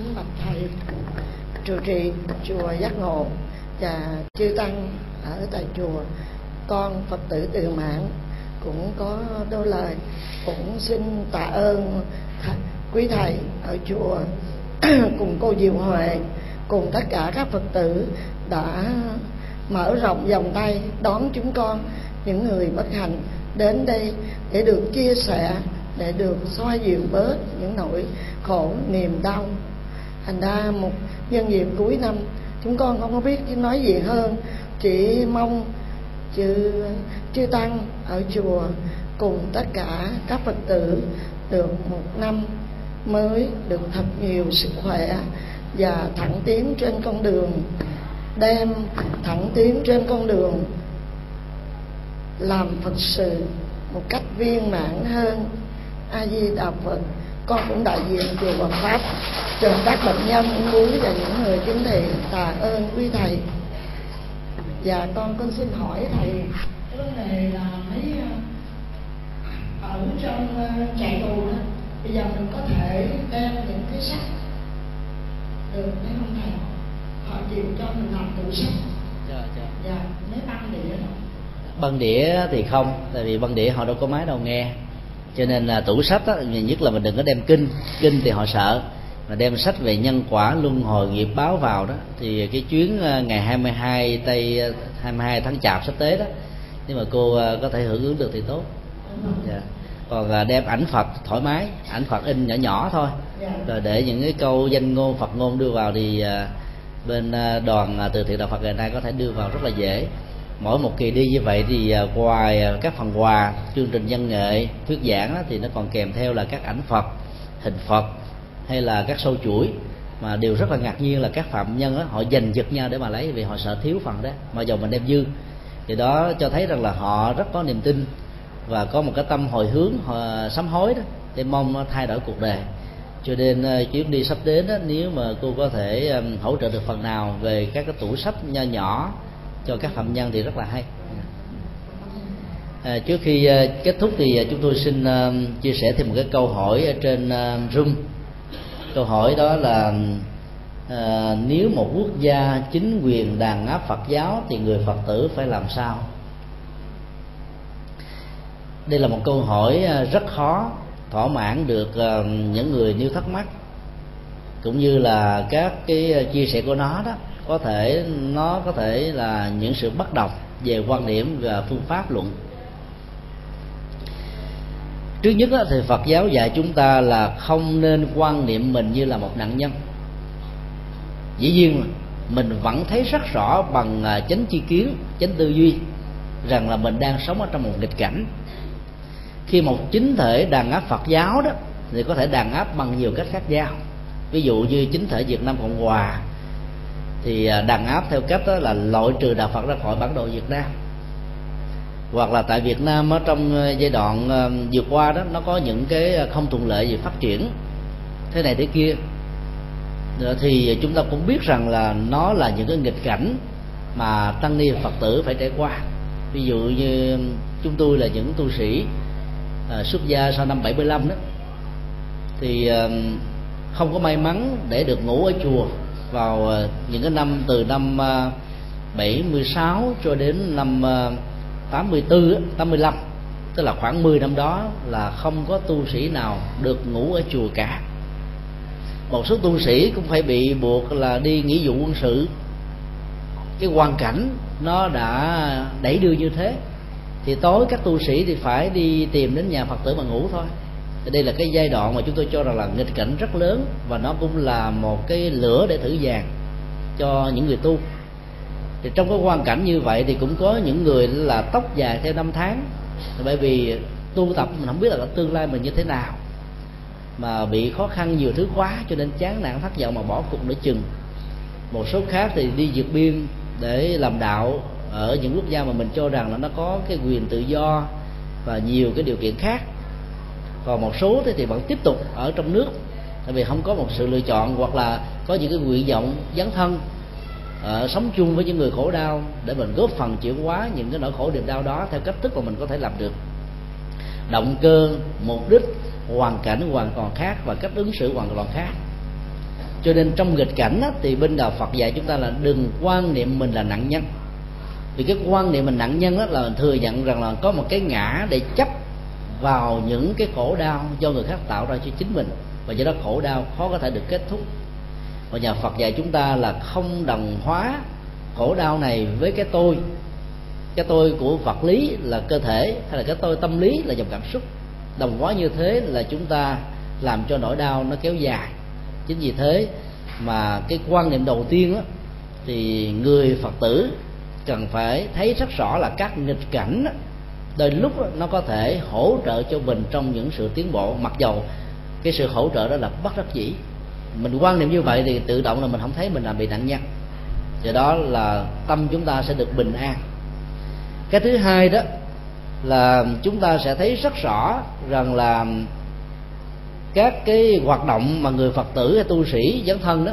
kính bạch thầy, trụ trì chùa giác ngộ và chư tăng ở tại chùa. Con phật tử từ mạng cũng có đôi lời, cũng xin tạ ơn quý thầy ở chùa. Cùng cô diệu huệ, cùng tất cả các phật tử đã mở rộng vòng tay đón chúng con, những người bất hạnh đến đây để được chia sẻ, để được xoa dịu bớt những nỗi khổ, niềm đau thành ra một nhân dịp cuối năm, chúng con không có biết nói gì hơn. Chỉ mong chư chư tăng ở chùa cùng tất cả các phật tử được một năm mới được thật nhiều sức khỏe và thẳng tiến trên con đường, đem thẳng tiến trên con đường làm phật sự một cách viên mãn hơn. A di đà phật con cũng đại diện chùa Hoàng Pháp. Cho các bệnh nhân ung bướu và những người kính thiện tạ ơn quý thầy. Và con con xin hỏi thầy. Cái vấn đề là mấy ờ, ở trong ờ, trại tù đó bây giờ mình có thể đem những cái sách được hay không thầy? Họ chịu cho mình làm tủ sách. Dạ dạ. Dạ mấy băng đĩa đó. Băng đĩa thì không tại vì băng đĩa họ đâu có máy đâu nghe cho nên là tủ sách á, nhất là mình đừng có đem kinh. Kinh thì họ sợ. Mà đem sách về nhân quả luân hồi nghiệp báo vào đó thì cái chuyến ờ, ngày 22 tây 22 tháng chạp sắp tới đó nhưng mà cô ờ, có thể hưởng ứng được thì tốt. Dạ. còn ờ, đem ảnh phật thoải mái ảnh phật in nhỏ nhỏ thôi. Rồi để những cái câu danh ngôn phật ngôn đưa vào thì bên đoàn từ thiện đạo phật ngày nay có thể đưa vào rất là dễ mỗi một kỳ đi như vậy thì à, ngoài à, các phần quà chương trình văn nghệ thuyết giảng thì nó còn kèm theo là các ảnh phật hình phật hay là các sâu chuỗi. Mà điều rất là ngạc nhiên là các phạm nhân đó, họ giành giật nhau để mà lấy vì họ sợ thiếu phần đó mà dầu mình đem dư. Thì đó cho thấy rằng là họ rất có niềm tin và có một cái tâm hồi hướng họ sám hối đó để mong thay đổi cuộc đời. Cho nên ờ, chuyến đi sắp đến đó, nếu mà cô có thể hỗ trợ được phần nào về các cái tủ sách nho nhỏ cho các phạm nhân thì rất là hay. À, trước khi à, kết thúc thì à, chúng tôi xin à, chia sẻ thêm một cái câu hỏi ở trên Zoom. room câu hỏi đó là à, nếu một quốc gia chính quyền đàn áp phật giáo thì người phật tử phải làm sao? Đây là một câu hỏi rất khó thỏa mãn được những người nêu thắc mắc cũng như là các cái chia sẻ của nó đó có thể, nó có thể là những sự bất đồng về quan điểm và phương pháp luận. Trước nhất thì phật giáo dạy chúng ta là không nên quan niệm mình như là một nạn nhân. Dĩ nhiên, mình vẫn thấy rất rõ bằng à, chánh chi kiến, chánh tư duy rằng là mình đang sống ở trong một nghịch cảnh. Khi một chính thể đàn áp phật giáo đó, thì có thể đàn áp bằng nhiều cách khác nhau. Ví dụ như chính thể việt nam cộng hòa thì à, đàn áp theo cách đó là loại trừ đạo phật ra khỏi bản đồ việt nam. Hoặc là tại việt nam ở trong à, giai đoạn à, vừa qua đó, nó có những cái không thuận lợi về phát triển. Thế này thế kia. Ờ, thì chúng ta cũng biết rằng là nó là những cái nghịch cảnh mà tăng ni phật tử phải trải qua. Ví dụ như chúng tôi là những tu sĩ xuất gia sau năm 75 đó, thì không có may mắn để được ngủ ở chùa vào ờ, những cái năm từ năm ờ, 76 cho đến năm ờ, 84 85 tức là khoảng 10 năm đó là không có tu sĩ nào được ngủ ở chùa cả. Một số tu sĩ cũng phải bị buộc là đi nghĩa vụ quân sự. Cái hoàn cảnh nó đã đẩy đưa như thế, thì tối các tu sĩ thì phải đi tìm đến nhà phật tử mà ngủ thôi thì đây là cái giai đoạn mà chúng tôi cho rằng là nghịch cảnh rất lớn và nó cũng là một cái lửa để thử vàng cho những người tu. Thì trong cái hoàn cảnh như vậy thì cũng có những người là tóc dài theo năm tháng, bởi vì tu tập mình không biết là tương lai mình như thế nào, mà bị khó khăn nhiều thứ quá cho nên chán nản thất vọng mà bỏ cuộc nửa chừng. Một số khác thì đi vượt biên để làm đạo ở những quốc gia mà mình cho rằng là nó có cái quyền tự do và nhiều cái điều kiện khác còn một số thì, thì vẫn tiếp tục ở trong nước. Tại vì không có một sự lựa chọn hoặc là có những cái nguyện vọng dấn thân uh, sống chung với những người khổ đau để mình góp phần chuyển hóa những cái nỗi khổ niềm đau đó theo cách thức mà mình có thể làm được. Động cơ mục đích hoàn cảnh hoàn toàn khác và cách ứng xử hoàn toàn khác. Cho nên trong nghịch cảnh á, thì bên đạo Phật dạy chúng ta là đừng quan niệm mình là nạn nhân. Vì cái quan niệm mình nạn nhân đó là thừa nhận rằng là có một cái ngã để chấp vào những cái khổ đau do người khác tạo ra cho chính mình. Và do đó khổ đau khó có thể được kết thúc. Và nhà Phật dạy chúng ta là không đồng hóa khổ đau này với cái tôi. Cái tôi của vật lý là cơ thể hay là cái tôi tâm lý là dòng cảm xúc. Đồng hóa như thế là chúng ta làm cho nỗi đau nó kéo dài. Chính vì thế mà cái quan niệm đầu tiên á, thì người phật tử cần phải thấy rất rõ là các nghịch cảnh á, đôi lúc nó có thể hỗ trợ cho mình trong những sự tiến bộ. Mặc dầu cái sự hỗ trợ đó là bất đắc dĩ, mình quan niệm như vậy thì tự động là mình không thấy mình là bị nạn nhân. Do đó là tâm chúng ta sẽ được bình an. Cái thứ hai đó là chúng ta sẽ thấy rất rõ rằng là các cái hoạt động mà người phật tử hay tu sĩ, dấn thân đó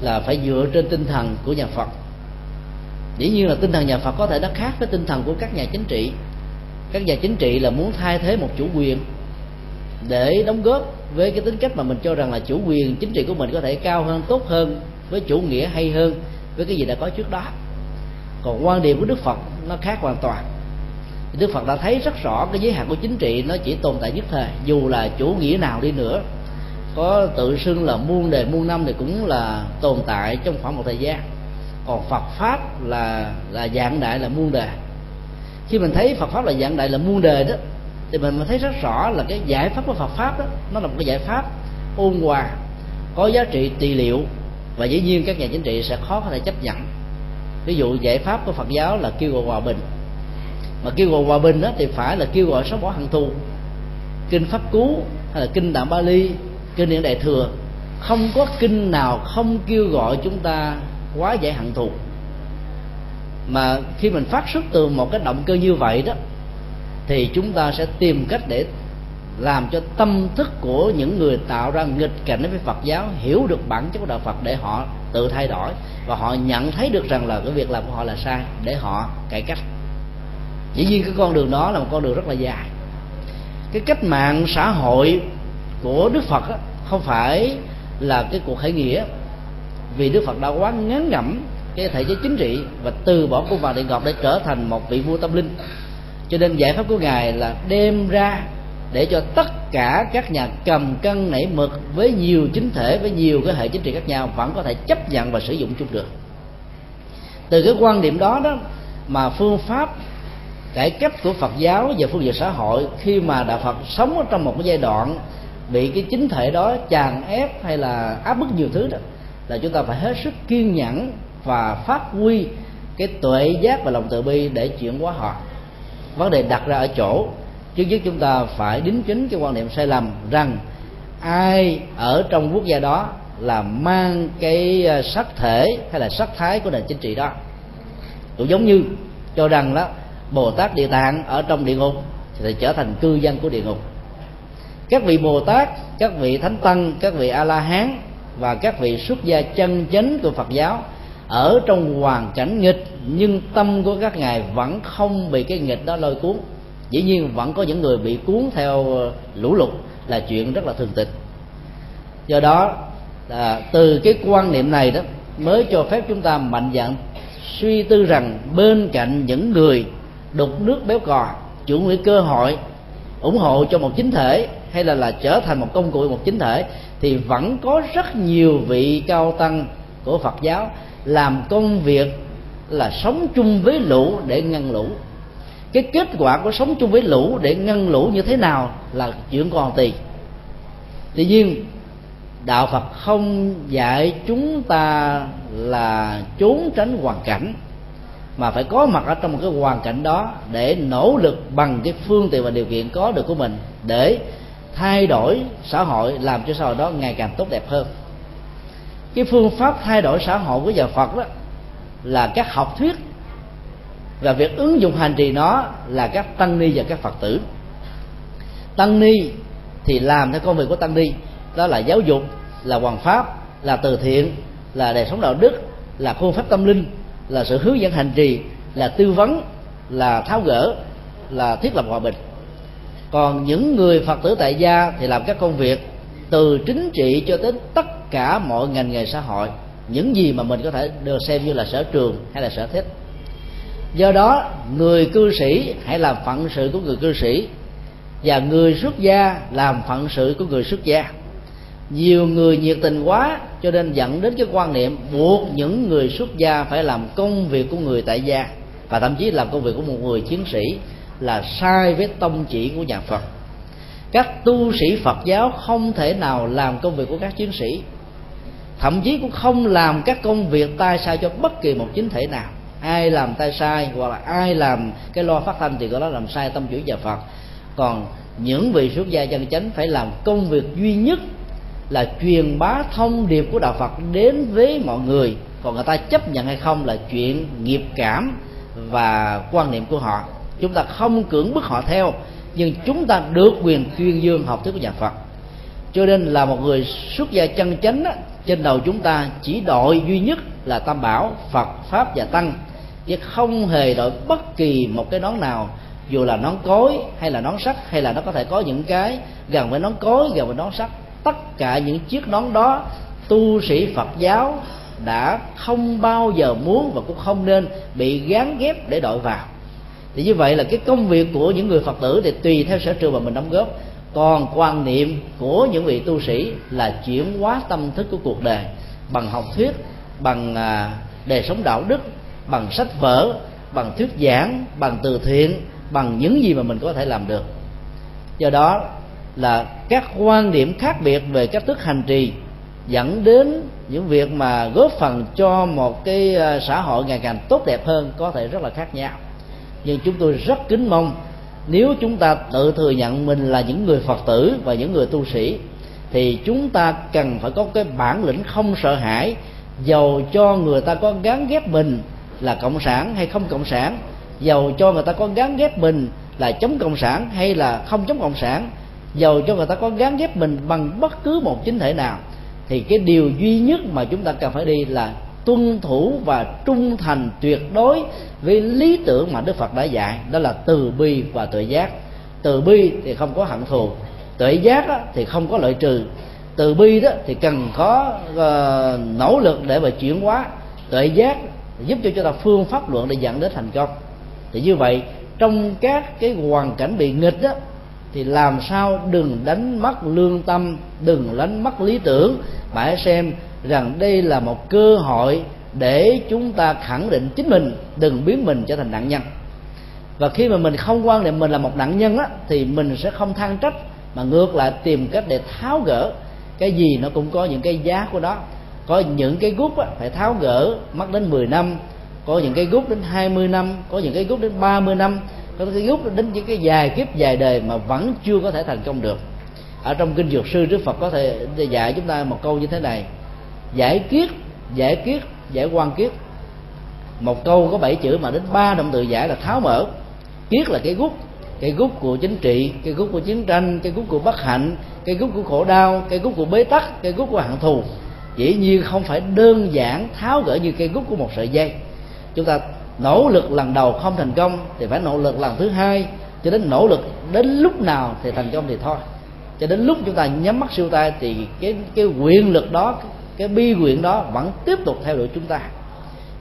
là phải dựa trên tinh thần của nhà phật dĩ nhiên là tinh thần nhà phật có thể nó khác với tinh thần của các nhà chính trị. Các nhà chính trị là muốn thay thế một chủ quyền để đóng góp với cái tính cách mà mình cho rằng là chủ quyền chính trị của mình có thể cao hơn, tốt hơn, với chủ nghĩa hay hơn, với cái gì đã có trước đó. Còn quan điểm của đức phật nó khác hoàn toàn. Đức phật đã thấy rất rõ cái giới hạn của chính trị nó chỉ tồn tại nhất thời, dù là chủ nghĩa nào đi nữa. Có tự xưng là muôn đề muôn năm thì cũng là tồn tại trong khoảng một thời gian còn phật pháp là là dạng đại là muôn đề khi mình thấy phật pháp là dạng đại là muôn đề đó, thì mình mới thấy rất rõ là cái giải pháp của phật pháp đó, nó là một cái giải pháp ôn hòa, có giá trị trị liệu, và dĩ nhiên các nhà chính trị sẽ khó có thể chấp nhận. Ví dụ giải pháp của phật giáo là kêu gọi hòa bình. Mà kêu gọi hòa bình đó thì phải là kêu gọi xóa bỏ hận thù. Kinh pháp cú hay là kinh tạng bali kinh điển đại thừa, không có kinh nào không kêu gọi chúng ta quá giải hận thù. Mà khi mình phát xuất từ một cái động cơ như vậy đó, thì chúng ta sẽ tìm cách để làm cho tâm thức của những người tạo ra nghịch cảnh với Phật giáo hiểu được bản chất của đạo Phật để họ tự thay đổi và họ nhận thấy được rằng là cái việc làm của họ là sai để họ cải cách. Dĩ nhiên cái con đường đó là một con đường rất là dài. Cái cách mạng xã hội của Đức Phật không phải là cái cuộc khởi nghĩa vì Đức Phật đã quá ngán ngẩm cái thể chế chính trị và từ bỏ cung vàng điện ngọc để trở thành một vị vua tâm linh. Cho nên giải pháp của ngài là đem ra để cho tất cả các nhà cầm cân nảy mực với nhiều chính thể, với nhiều cái hệ chính trị khác nhau vẫn có thể chấp nhận và sử dụng chung được. Từ cái quan điểm đó đó mà phương pháp cải cách của Phật giáo về phương diện xã hội khi mà đạo Phật sống ở trong một cái giai đoạn bị cái chính thể đó chàn ép hay là áp bức nhiều thứ đó là chúng ta phải hết sức kiên nhẫn và phát huy cái tuệ giác và lòng từ bi để chuyển hóa họ. Vấn đề đặt ra ở chỗ, trước nhất chúng ta phải đính chính cái quan niệm sai lầm rằng ai ở trong quốc gia đó là mang cái ờ, sắc thể hay là sắc thái của nền chính trị đó. Cũng giống như cho rằng đó, bồ tát địa tạng ở trong địa ngục thì trở thành cư dân của địa ngục. Các vị bồ tát, các vị thánh tăng, các vị a la hán và các vị xuất gia chân chánh của phật giáo ở trong hoàn cảnh nghịch nhưng tâm của các ngài vẫn không bị cái nghịch đó lôi cuốn. Dĩ nhiên vẫn có những người bị cuốn theo ờ, lũ lụt là chuyện rất là thường tình. Do đó à, từ cái quan niệm này đó mới cho phép chúng ta mạnh dạn suy tư rằng bên cạnh những người đục nước béo cò chủ nghĩa cơ hội ủng hộ cho một chính thể hay là là trở thành một công cụ một chính thể, thì vẫn có rất nhiều vị cao tăng của Phật giáo làm công việc là sống chung với lũ để ngăn lũ. Cái kết quả của sống chung với lũ để ngăn lũ như thế nào là chuyện còn tùy tuy nhiên, đạo phật không dạy chúng ta là trốn tránh hoàn cảnh, mà phải có mặt ở trong một cái hoàn cảnh đó để nỗ lực bằng cái phương tiện và điều kiện có được của mình để thay đổi xã hội làm cho xã hội đó ngày càng tốt đẹp hơn. Cái phương pháp thay đổi xã hội của nhà phật đó là các học thuyết và việc ứng dụng hành trì nó là các tăng ni và các phật tử. Tăng ni thì làm theo công việc của tăng ni, đó là giáo dục, là hoàng pháp, là từ thiện, là đời sống đạo đức, là phương pháp tâm linh, là sự hướng dẫn hành trì, là tư vấn, là tháo gỡ, là thiết lập hòa bình còn những người phật tử tại gia thì làm các công việc từ chính trị cho đến tất cả mọi ngành nghề xã hội. Những gì mà mình có thể được xem như là sở trường hay là sở thích. Do đó, người cư sĩ hãy làm phận sự của người cư sĩ và người xuất gia làm phận sự của người xuất gia. Nhiều người nhiệt tình quá cho nên dẫn đến cái quan niệm buộc những người xuất gia phải làm công việc của người tại gia và thậm chí làm công việc của một người chiến sĩ là sai với tông chỉ của nhà Phật. Các tu sĩ Phật giáo không thể nào làm công việc của các chiến sĩ. Thậm chí cũng không làm các công việc tay sai cho bất kỳ một chính thể nào. Ai làm tay sai hoặc là ai làm cái lo phát thanh thì có đó làm sai tâm chủ nhà Phật. Còn những vị xuất gia chân chánh phải làm công việc duy nhất là truyền bá thông điệp của đạo Phật đến với mọi người. Còn người ta chấp nhận hay không là chuyện nghiệp cảm và quan niệm của họ chúng ta không cưỡng bức họ theo nhưng chúng ta được quyền tuyên dương học thuyết của nhà Phật. Cho nên là một người xuất gia chân chánh á, trên đầu chúng ta chỉ đội duy nhất là tam bảo Phật pháp và tăng. Chứ không hề đội bất kỳ một cái nón nào dù là nón cối hay là nón sắt hay là nó có thể có những cái gần với nón cối gần với nón sắt. Tất cả những chiếc nón đó tu sĩ Phật giáo đã không bao giờ muốn và cũng không nên bị gán ghép để đội vào thì như vậy là cái công việc của những người phật tử thì tùy theo sở trường mà mình đóng góp. Còn quan niệm của những vị tu sĩ là chuyển hóa tâm thức của cuộc đời bằng học thuyết, bằng à, đời sống đạo đức, bằng sách vở, bằng thuyết giảng, bằng từ thiện, bằng những gì mà mình có thể làm được. Do đó là các quan điểm khác biệt về cách thức hành trì dẫn đến những việc mà góp phần cho một cái à, xã hội ngày càng tốt đẹp hơn có thể rất là khác nhau nhưng chúng tôi rất kính mong nếu chúng ta tự thừa nhận mình là những người phật tử và những người tu sĩ, thì chúng ta cần phải có cái bản lĩnh không sợ hãi dầu cho người ta có gắn ghép mình là cộng sản hay không cộng sản dầu cho người ta có gắn ghép mình là chống cộng sản hay là không chống cộng sản dầu cho người ta có gắn ghép mình bằng bất cứ một chính thể nào. Thì cái điều duy nhất mà chúng ta cần phải đi là tuân thủ và trung thành tuyệt đối với lý tưởng mà Đức Phật đã dạy đó là từ bi và tuệ giác. Từ bi thì không có hận thù tuệ giác thì không có lợi trừ. Từ bi đó thì cần có uh, nỗ lực để mà chuyển hóa. Tuệ giác giúp cho chúng ta phương pháp luận để dẫn đến thành công. Thì như vậy trong các cái hoàn cảnh bị nghịch đó thì làm sao đừng đánh mất lương tâm đừng đánh mất lý tưởng mà hãy xem rằng đây là một cơ hội để chúng ta khẳng định chính mình đừng biến mình trở thành nạn nhân. Và khi mà mình không quan niệm mình là một nạn nhân á thì mình sẽ không than trách mà ngược lại tìm cách để tháo gỡ cái gì nó cũng có những cái giá của đó. Có những cái gút á, phải tháo gỡ mất đến 10 năm có những cái gút đến 20 năm có những cái gút đến 30 năm có những cái gút đến những cái dài kiếp dài đời mà vẫn chưa có thể thành công được. Ở trong kinh dược sư đức phật có thể dạy chúng ta một câu như thế này giải kiết giải kiết, giải quan kiết. Một câu có bảy chữ mà đến ba động từ giải là tháo mở. Kiết là cái gút cái gút của chính trị cái gút của chiến tranh cái gút của bất hạnh cái gút của khổ đau cái gút của bế tắc cái gút của hận thù. Dĩ nhiên không phải đơn giản tháo gỡ như cây gút của một sợi dây. Chúng ta nỗ lực lần đầu không thành công thì phải nỗ lực lần thứ hai. Cho đến nỗ lực đến lúc nào thì thành công thì thôi. Cho đến lúc chúng ta nhắm mắt siêu tay thì cái cái quyền lực đó cái bi nguyện đó vẫn tiếp tục theo đuổi chúng ta.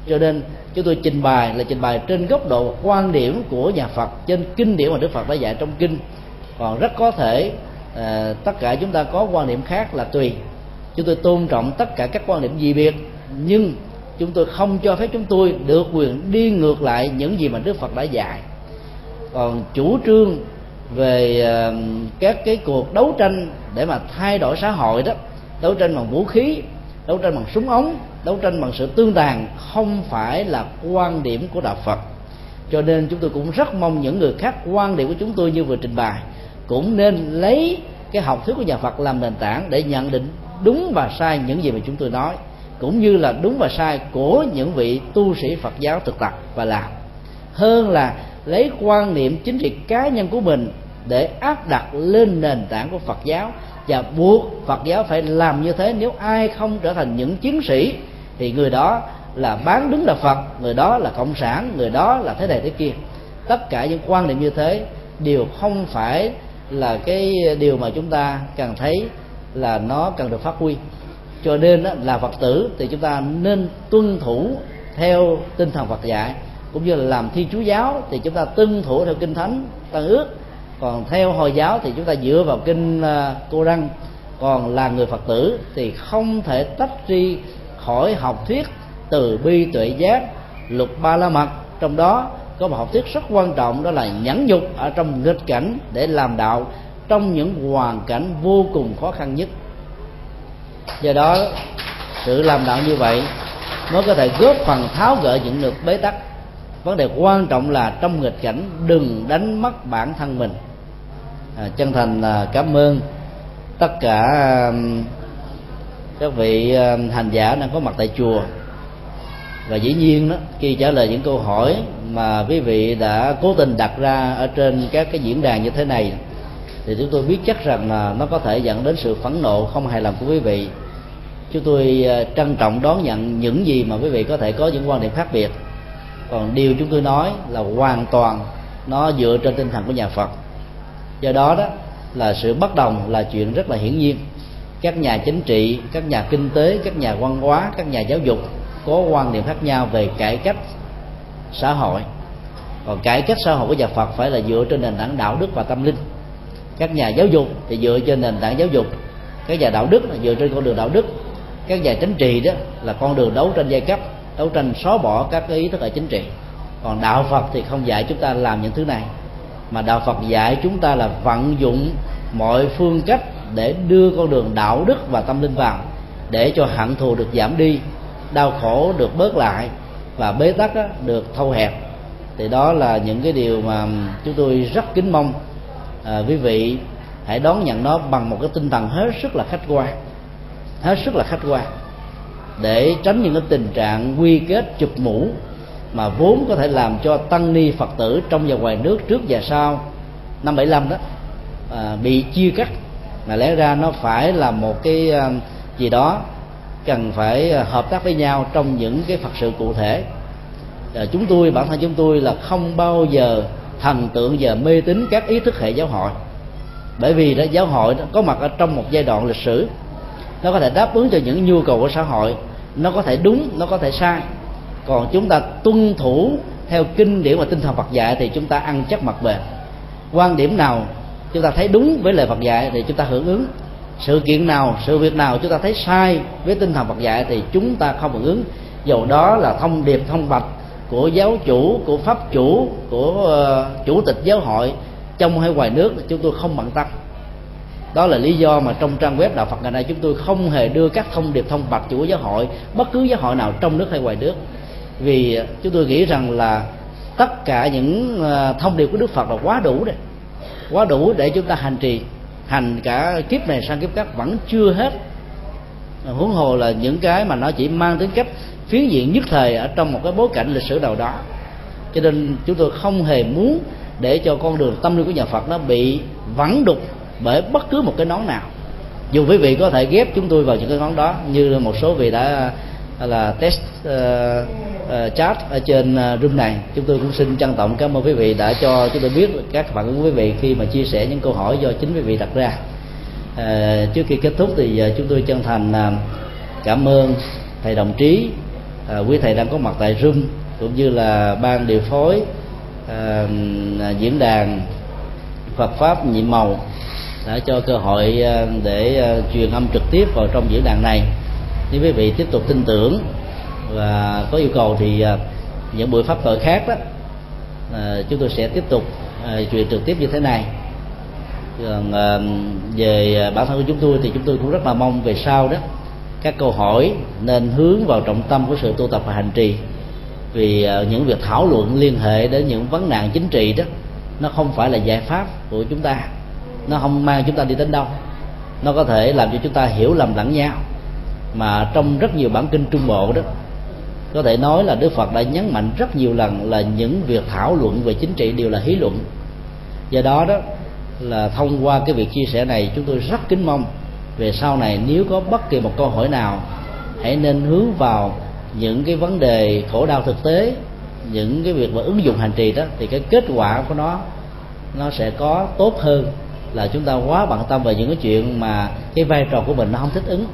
Cho nên chúng tôi trình bày là trình bày trên góc độ quan điểm của nhà Phật trên kinh điển mà Đức Phật đã dạy trong kinh. Còn rất có thể à, tất cả chúng ta có quan điểm khác là tùy. Chúng tôi tôn trọng tất cả các quan điểm gì biệt nhưng chúng tôi không cho phép chúng tôi được quyền đi ngược lại những gì mà Đức Phật đã dạy. Còn chủ trương về ờ, các cái cuộc đấu tranh để mà thay đổi xã hội đó đấu tranh bằng vũ khí đấu tranh bằng súng ống, đấu tranh bằng sự tương tàn không phải là quan điểm của đạo phật. Cho nên chúng tôi cũng rất mong những người khác quan điểm của chúng tôi như vừa trình bày, cũng nên lấy cái học thuyết của nhà Phật làm nền tảng để nhận định đúng và sai những gì mà chúng tôi nói, cũng như là đúng và sai của những vị tu sĩ Phật giáo thực tập và làm. Hơn là lấy quan niệm chính trị cá nhân của mình để áp đặt lên nền tảng của Phật giáo và buộc Phật giáo phải làm như thế. Nếu ai không trở thành những chiến sĩ, thì người đó là bán đứng là Phật, người đó là cộng sản, người đó là thế này thế kia. Tất cả những quan niệm như thế đều không phải là cái điều mà chúng ta cần thấy là nó cần được phát huy. Cho nên là phật tử thì chúng ta nên tuân thủ theo tinh thần phật dạy, cũng như là làm thi chú giáo thì chúng ta tuân thủ theo kinh thánh tăng ước còn theo hồi giáo thì chúng ta dựa vào kinh à, cô răng còn là người phật tử thì không thể tách ri khỏi học thuyết từ bi tuệ giác lục ba la mật. Trong đó có một học thuyết rất quan trọng, đó là nhẫn nhục ở trong nghịch cảnh để làm đạo, trong những hoàn cảnh vô cùng khó khăn nhất. Do đó, sự làm đạo như vậy mới có thể góp phần tháo gỡ những được bế tắc. Vấn đề quan trọng là trong nghịch cảnh, đừng đánh mất bản thân mình. À, chân thành à, cảm ơn tất cả các vị hành giả đang có mặt tại chùa. Và dĩ nhiên đó, khi trả lời những câu hỏi mà quý vị đã cố tình đặt ra ở trên các cái diễn đàn như thế này, thì chúng tôi biết chắc rằng là nó có thể dẫn đến sự phẫn nộ không hài lòng của quý vị. Chúng tôi à, trân trọng đón nhận những gì mà quý vị có thể có những quan điểm khác biệt. Còn điều chúng tôi nói là hoàn toàn nó dựa trên tinh thần của nhà phật do đó đó là sự bất đồng là chuyện rất là hiển nhiên. Các nhà chính trị, các nhà kinh tế, các nhà văn hóa, các nhà giáo dục có quan điểm khác nhau về cải cách xã hội. Còn cải cách xã hội của nhà phật phải là dựa trên nền tảng đạo đức và tâm linh. Các nhà giáo dục thì dựa trên nền tảng giáo dục. Các nhà đạo đức là dựa trên con đường đạo đức. Các nhà chính trị đó là con đường đấu tranh giai cấp, đấu tranh xóa bỏ các cái ý thức ở chính trị. Còn đạo phật thì không dạy chúng ta làm những thứ này mà đạo phật dạy chúng ta là vận dụng mọi phương cách để đưa con đường đạo đức và tâm linh vào để cho hận thù được giảm đi đau khổ được bớt lại và bế tắc được thâu hẹp. Thì đó là những cái điều mà chúng tôi rất kính mong. À, quý vị hãy đón nhận nó bằng một cái tinh thần hết sức là khách quan hết sức là khách quan để tránh những cái tình trạng quy kết chụp mũ mà vốn có thể làm cho tăng ni phật tử trong và ngoài nước trước và sau. Năm 75 đó à, bị chia cắt. Mà lẽ ra nó phải là một cái à, gì đó cần phải à, hợp tác với nhau trong những cái phật sự cụ thể. À, chúng tôi bản thân chúng tôi là không bao giờ thần tượng và mê tín các ý thức hệ giáo hội. Bởi vì đó giáo hội đó có mặt ở trong một giai đoạn lịch sử. Nó có thể đáp ứng cho những nhu cầu của xã hội. Nó có thể đúng nó có thể sai còn chúng ta tuân thủ theo kinh điển và tinh thần Phật dạy thì chúng ta ăn chắc mặt bền. Quan điểm nào chúng ta thấy đúng với lời Phật dạy thì chúng ta hưởng ứng. Sự kiện nào sự việc nào chúng ta thấy sai với tinh thần Phật dạy thì chúng ta không hưởng ứng. Dầu đó là thông điệp thông bạch của giáo chủ của pháp chủ của uh, chủ tịch giáo hội trong hay ngoài nước chúng tôi không bận tâm. Đó là lý do mà trong trang web đạo Phật ngày nay chúng tôi không hề đưa các thông điệp thông bạch của giáo hội bất cứ giáo hội nào trong nước hay ngoài nước vì chúng tôi nghĩ rằng là tất cả những ờ, thông điệp của Đức Phật là quá đủ rồi. Quá đủ để chúng ta hành trì. Hành cả kiếp này sang kiếp khác vẫn chưa hết. Huống hồ là những cái mà nó chỉ mang tính cách phiến diện nhất thời ở trong một cái bối cảnh lịch sử nào đó. Cho nên chúng tôi không hề muốn để cho con đường tâm linh của nhà Phật nó bị vắng đục bởi bất cứ một cái nón nào. Dù quý vị có thể ghép chúng tôi vào những cái nón đó như một số vị đã là test uh, uh, chat ở trên uh, room này. Chúng tôi cũng xin trân trọng cảm ơn quý vị đã cho chúng tôi biết các phản ứng của quý vị khi mà chia sẻ những câu hỏi do chính quý vị đặt ra. Uh, trước khi kết thúc thì uh, chúng tôi chân thành uh, cảm ơn thầy đồng trí uh, quý thầy đang có mặt tại room cũng như là ban điều phối uh, diễn đàn Phật pháp nhiệm màu đã cho cơ hội để truyền âm trực tiếp vào trong diễn đàn này. Nếu quý vị tiếp tục tin tưởng và có yêu cầu thì à, những buổi pháp tội khác đó à, chúng tôi sẽ tiếp tục à, truyền trực tiếp như thế này. Còn về bản thân của chúng tôi thì chúng tôi cũng rất là mong về sau đó, các câu hỏi nên hướng vào trọng tâm của sự tu tập và hành trì. Vì những việc thảo luận liên hệ đến những vấn nạn chính trị đó, nó không phải là giải pháp của chúng ta. Nó không mang chúng ta đi đến đâu. Nó có thể làm cho chúng ta hiểu lầm lẫn nhau. Mà trong rất nhiều bản kinh trung bộ đó có thể nói là đức phật đã nhấn mạnh rất nhiều lần là những việc thảo luận về chính trị đều là hí luận. Do đó đó, là thông qua cái việc chia sẻ này, chúng tôi rất kính mong về sau này nếu có bất kỳ một câu hỏi nào, hãy nên hướng vào những cái vấn đề khổ đau thực tế, những cái việc mà ứng dụng hành trì đó, thì cái kết quả của nó nó sẽ có tốt hơn là chúng ta quá bận tâm về những cái chuyện mà cái vai trò của mình nó không thích ứng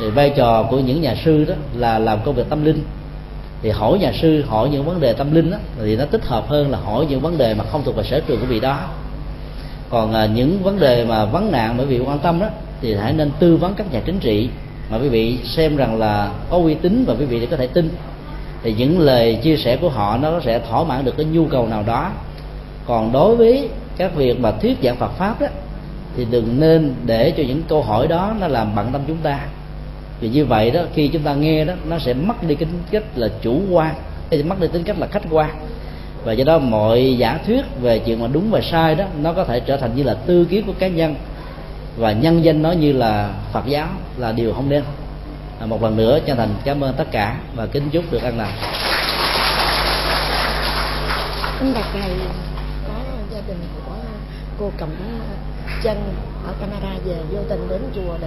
thì vai trò của những nhà sư đó là làm công việc tâm linh. Thì hỏi nhà sư hỏi những vấn đề tâm linh đó, thì nó thích hợp hơn là hỏi những vấn đề mà không thuộc về sở trường của vị đó. Còn à, những vấn đề mà vấn nạn bởi vì quan tâm đó thì hãy nên tư vấn các nhà chính trị mà quý vị xem rằng là có uy tín và quý vị để có thể tin. Thì những lời chia sẻ của họ nó sẽ thỏa mãn được cái nhu cầu nào đó. Còn đối với các việc mà thuyết giảng Phật pháp đó thì đừng nên để cho những câu hỏi đó nó làm bận tâm chúng ta vì như vậy đó khi chúng ta nghe đó nó sẽ mất đi tính cách là chủ quan mất đi tính cách là khách quan. Và do đó mọi giả thuyết về chuyện mà đúng và sai đó nó có thể trở thành như là tư kiến của cá nhân. Và nhân danh nó như là Phật giáo là điều không nên. À, một lần nữa chân thành cảm ơn tất cả và kính chúc được ăn lành. Xin đặt này có gia đình của cô Cẩm Chân ở Canada về vô tình đến chùa để